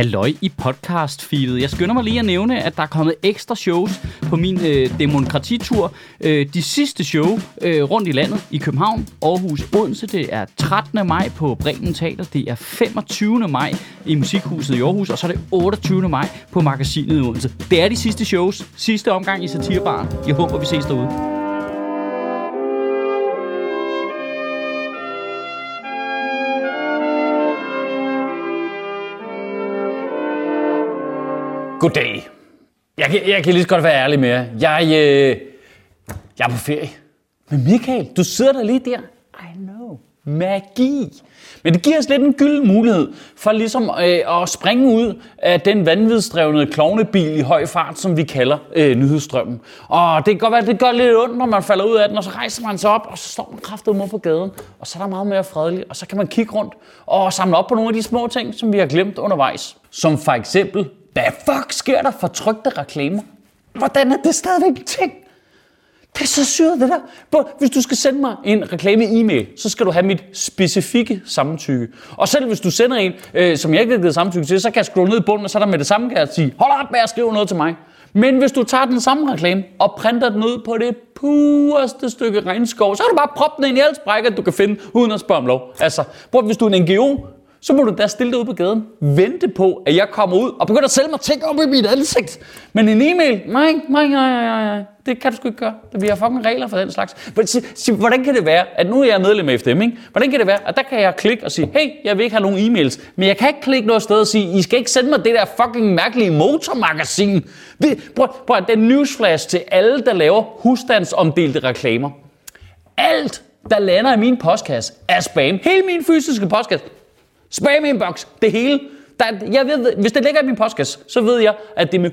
Halløj i podcast-feedet. Jeg skynder mig lige at nævne, at der er kommet ekstra shows på min øh, demokratitur. Øh, de sidste show øh, rundt i landet i København, Aarhus, Odense. Det er 13. maj på Bremen Teater. Det er 25. maj i Musikhuset i Aarhus. Og så er det 28. maj på Magasinet i Odense. Det er de sidste shows. Sidste omgang i Satirbaren. Jeg håber, vi ses derude. Goddag. Jeg kan, jeg kan lige så godt være ærlig med jer. Jeg, øh, jeg er på ferie. Men Michael, du sidder der lige der. I know. Magi. Men det giver os lidt en gylden mulighed for ligesom øh, at springe ud af den vanvidsdrevne klovnebil i høj fart, som vi kalder øh, nyhedsstrømmen. Og det kan godt være, at det gør lidt ondt, når man falder ud af den, og så rejser man sig op, og så står man kraftet mod på gaden, og så er der meget mere fredeligt, og så kan man kigge rundt og samle op på nogle af de små ting, som vi har glemt undervejs. Som for eksempel hvad fuck sker der for trygte reklamer? Hvordan er det stadigvæk en ting? Det er så syret, det der. Hvis du skal sende mig en reklame-e-mail, så skal du have mit specifikke samtykke. Og selv hvis du sender en, øh, som jeg ikke har givet samtykke til, så kan jeg scrolle ned i bunden, og så er der med det samme kan jeg sige, hold op med at skrive noget til mig. Men hvis du tager den samme reklame og printer den ud på det pureste stykke regnskov, så er du bare proppet den ind i alle sprækker, du kan finde, uden at spørge om lov. Altså, prøv, hvis du er en NGO, så må du da stille dig ud på gaden, vente på, at jeg kommer ud og begynder at sælge mig ting op i mit ansigt. Men en e-mail, nej, nej, nej, nej, nej, det kan du sgu ikke gøre. Vi har fucking regler for den slags. Hvordan kan det være, at nu er jeg medlem af FDM, ikke? Hvordan kan det være, at der kan jeg klikke og sige, hey, jeg vil ikke have nogen e-mails, men jeg kan ikke klikke noget sted og sige, I skal ikke sende mig det der fucking mærkelige motormagasin. Prøv, prøv, det er newsflash til alle, der laver husstandsomdelte reklamer. Alt, der lander i min postkasse, er spam. Hele min fysiske postkasse Spam inbox, det hele. Der, jeg ved, hvis det ligger i min postkasse, så ved jeg, at det med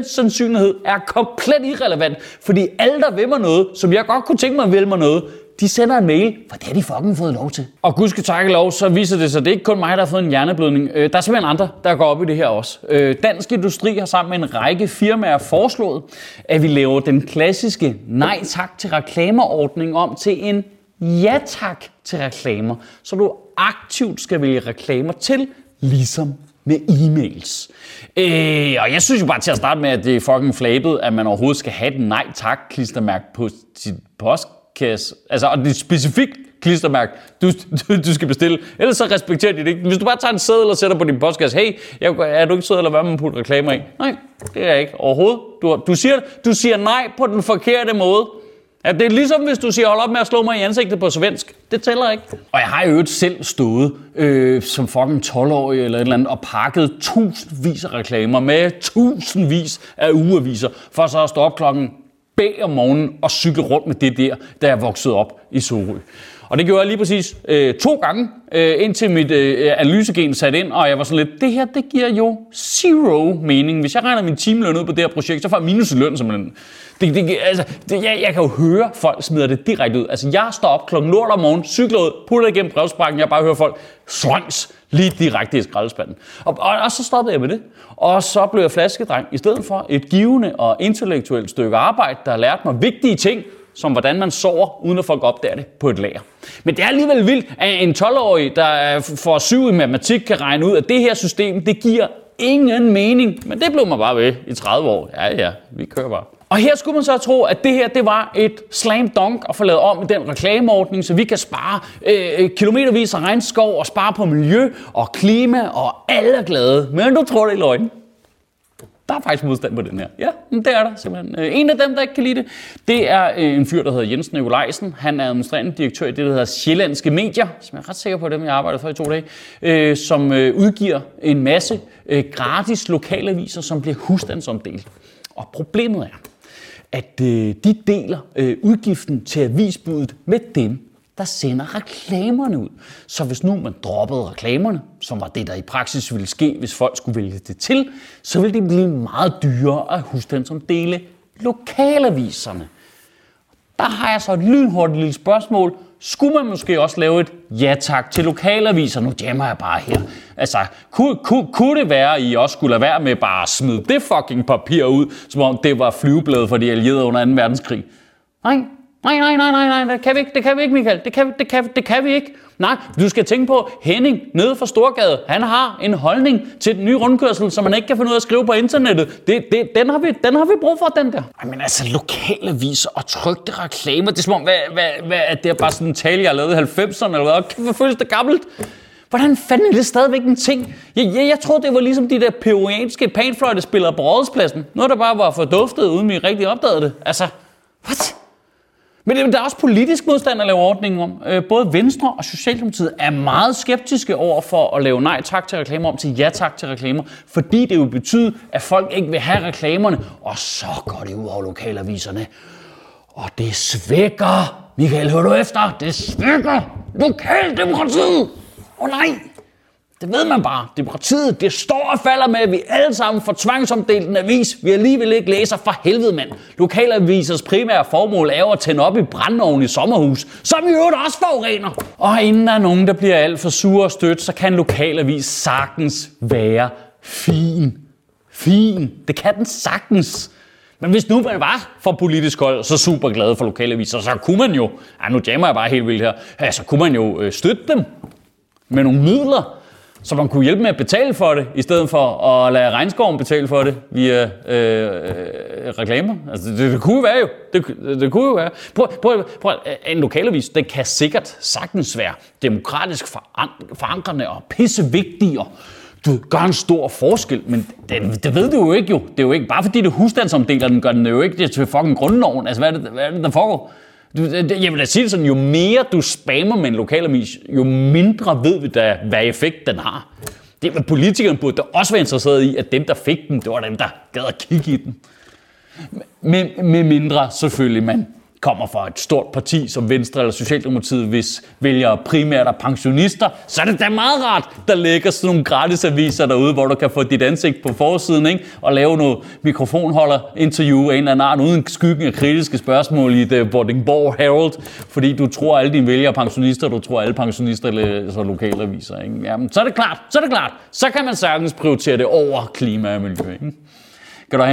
100% sandsynlighed er komplet irrelevant. Fordi alle, der vil mig noget, som jeg godt kunne tænke mig at vælge mig noget, de sender en mail, for det har de fucking fået lov til. Og gud skal takke lov, så viser det sig, at det er ikke kun mig, der har fået en hjerneblødning. Øh, der er simpelthen andre, der går op i det her også. Øh, Dansk Industri har sammen med en række firmaer foreslået, at vi laver den klassiske nej tak til reklamerordning om til en ja tak til reklamer, så du aktivt skal vælge reklamer til, ligesom med e-mails. Øh, og jeg synes jo bare til at starte med, at det er fucking flabet, at man overhovedet skal have et nej tak klistermærke på sit postkasse. Altså, og det er specifikt klistermærke, du, du, du skal bestille. Ellers så respekterer de det ikke. Hvis du bare tager en seddel og sætter på din postkasse, hey, jeg, er du ikke sød, eller hvad man putter reklamer i? Nej, det er jeg ikke overhovedet. Du, du, siger, du siger nej på den forkerte måde. At det er ligesom hvis du siger, hold op med at slå mig i ansigtet på svensk. Det tæller ikke. Og jeg har jo selv stået øh, som fucking 12-årig eller et eller andet og pakket tusindvis af reklamer med tusindvis af ugeaviser, for så at stå op klokken bag om morgenen og cykle rundt med det der, da jeg voksede op i Sorø. Og det gjorde jeg lige præcis øh, to gange, øh, indtil mit øh, analysegen satte ind, og jeg var sådan lidt, det her, det giver jo zero mening. Hvis jeg regner min timeløn ud på det her projekt, så får jeg minus i løn simpelthen. Det, det, altså, det, jeg, jeg kan jo høre, folk smider det direkte ud. Altså, jeg står op klokken lort om morgenen, cykler ud, putter igennem brevsprækken, jeg bare hører folk, sløjs, lige direkte i skraldespanden. Og, og, og, så stoppede jeg med det. Og så blev jeg flaskedreng i stedet for et givende og intellektuelt stykke arbejde, der har lært mig vigtige ting, som hvordan man sover, uden at folk opdager det på et lager. Men det er alligevel vildt, at en 12-årig, der får syv i matematik, kan regne ud, at det her system, det giver ingen mening. Men det blev man bare ved i 30 år. Ja, ja, vi kører bare. Og her skulle man så tro, at det her det var et slam dunk at få lavet om i den reklameordning, så vi kan spare øh, kilometervis af regnskov og spare på miljø og klima, og alle er glade. Men du tror det er løgn. Der er faktisk modstand på den her. Ja, det er der simpelthen. Øh, en af dem, der ikke kan lide det, det er øh, en fyr, der hedder Jens Nikolajsen. Han er administrerende direktør i det, der hedder Sjællandske Medier, som jeg er ret sikker på, dem jeg arbejder for i to dage, øh, som udgiver en masse gratis lokalaviser, som bliver husstandsomdelt. Og problemet er, at de deler udgiften til avisbuddet med dem, der sender reklamerne ud. Så hvis nu man droppede reklamerne, som var det, der i praksis ville ske, hvis folk skulle vælge det til, så ville det blive meget dyrere at huske den som dele lokalaviserne. Der har jeg så et lynhurtigt lille spørgsmål. Skulle man måske også lave et ja tak til lokalaviser? Nu jammer jeg bare her. Altså, kunne, kunne, kunne det være, at I også skulle lade være med bare at smide det fucking papir ud, som om det var flyvebladet for de allierede under 2. verdenskrig? Nej, Nej, nej, nej, nej, nej, det kan vi ikke, det kan vi ikke, Michael. Det kan, vi- det kan, det kan vi ikke. Nej, du skal tænke på Henning nede fra Storgade. Han har en holdning til den nye rundkørsel, som man ikke kan finde ud af at skrive på internettet. Det, det, den, har vi, den har vi brug for, den der. Ej, men altså, lokalaviser og trygte reklamer, det er som om, hvad, hvad, hvad, at det er bare sådan en tale, jeg har lavet i 90'erne, eller hvad? Kan det føles det gammelt? Hvordan fanden er det stadigvæk en ting? Jeg, jeg, jeg troede, det var ligesom de der peruanske panfløjtespillere på rådspladsen. Noget, der bare var forduftet, uden vi rigtig opdagede det. Altså, what? Men der er også politisk modstand at lave ordningen om. Øh, både Venstre og Socialdemokratiet er meget skeptiske over for at lave nej tak til reklamer om til ja tak til reklamer, fordi det jo betyder, at folk ikke vil have reklamerne, og så går det ud over lokalaviserne. Og det svækker, Michael, hør du efter? Det svækker lokaldemokratiet. Åh oh, nej, det ved man bare. Demokratiet, det står og falder med, at vi alle sammen får tvangsomdelt en avis, vi alligevel ikke læser for helvede, mand. Lokalavisers primære formål er jo at tænde op i brandovnen i sommerhus, som i øvrigt også forurener. Og inden der er nogen, der bliver alt for sure og stødt, så kan en lokalavis sagtens være fin. Fin. Det kan den sagtens. Men hvis nu man var for politisk hold så super glad for lokalaviser, så kunne man jo, ja, nu jammer jeg bare helt vildt her, ja, så kunne man jo øh, støtte dem med nogle midler, så man kunne hjælpe med at betale for det, i stedet for at lade regnskoven betale for det via øh, øh, reklamer. Altså, det, det kunne jo være jo. Det, det, det kunne jo være. Prøv, prøv, prøv, øh, en lokalavis, det kan sikkert sagtens være demokratisk forankrende og pissevigtigere du gør en stor forskel, men det, det ved du jo ikke jo. Det er jo ikke bare fordi det husstandsomdeler den, gør den jo ikke det til fucking grundloven. Altså, hvad er det, hvad er det der foregår? Du, det- jeg vil da sige det sådan, jo mere du spammer med en lokalavis, jo mindre ved vi da, hvad effekt den har. Det, politikerne burde da også være interesseret i, at dem, der fik den, det var dem, der gad at kigge i den. Med, med mindre selvfølgelig man kommer fra et stort parti som Venstre eller Socialdemokratiet, hvis vælger primært er pensionister, så er det da meget rart, der ligger sådan nogle gratisaviser derude, hvor du kan få dit ansigt på forsiden, ikke? og lave noget mikrofonholder-interview af en eller anden art, uden skyggen af kritiske spørgsmål i det Vordingborg Herald, fordi du tror, alle dine vælgere er pensionister, og du tror, alle pensionister læser lokalaviser. Ikke? Jamen, så er det klart, så er det klart. Så kan man sagtens prioritere det over klima og miljø. Ikke? Kan du have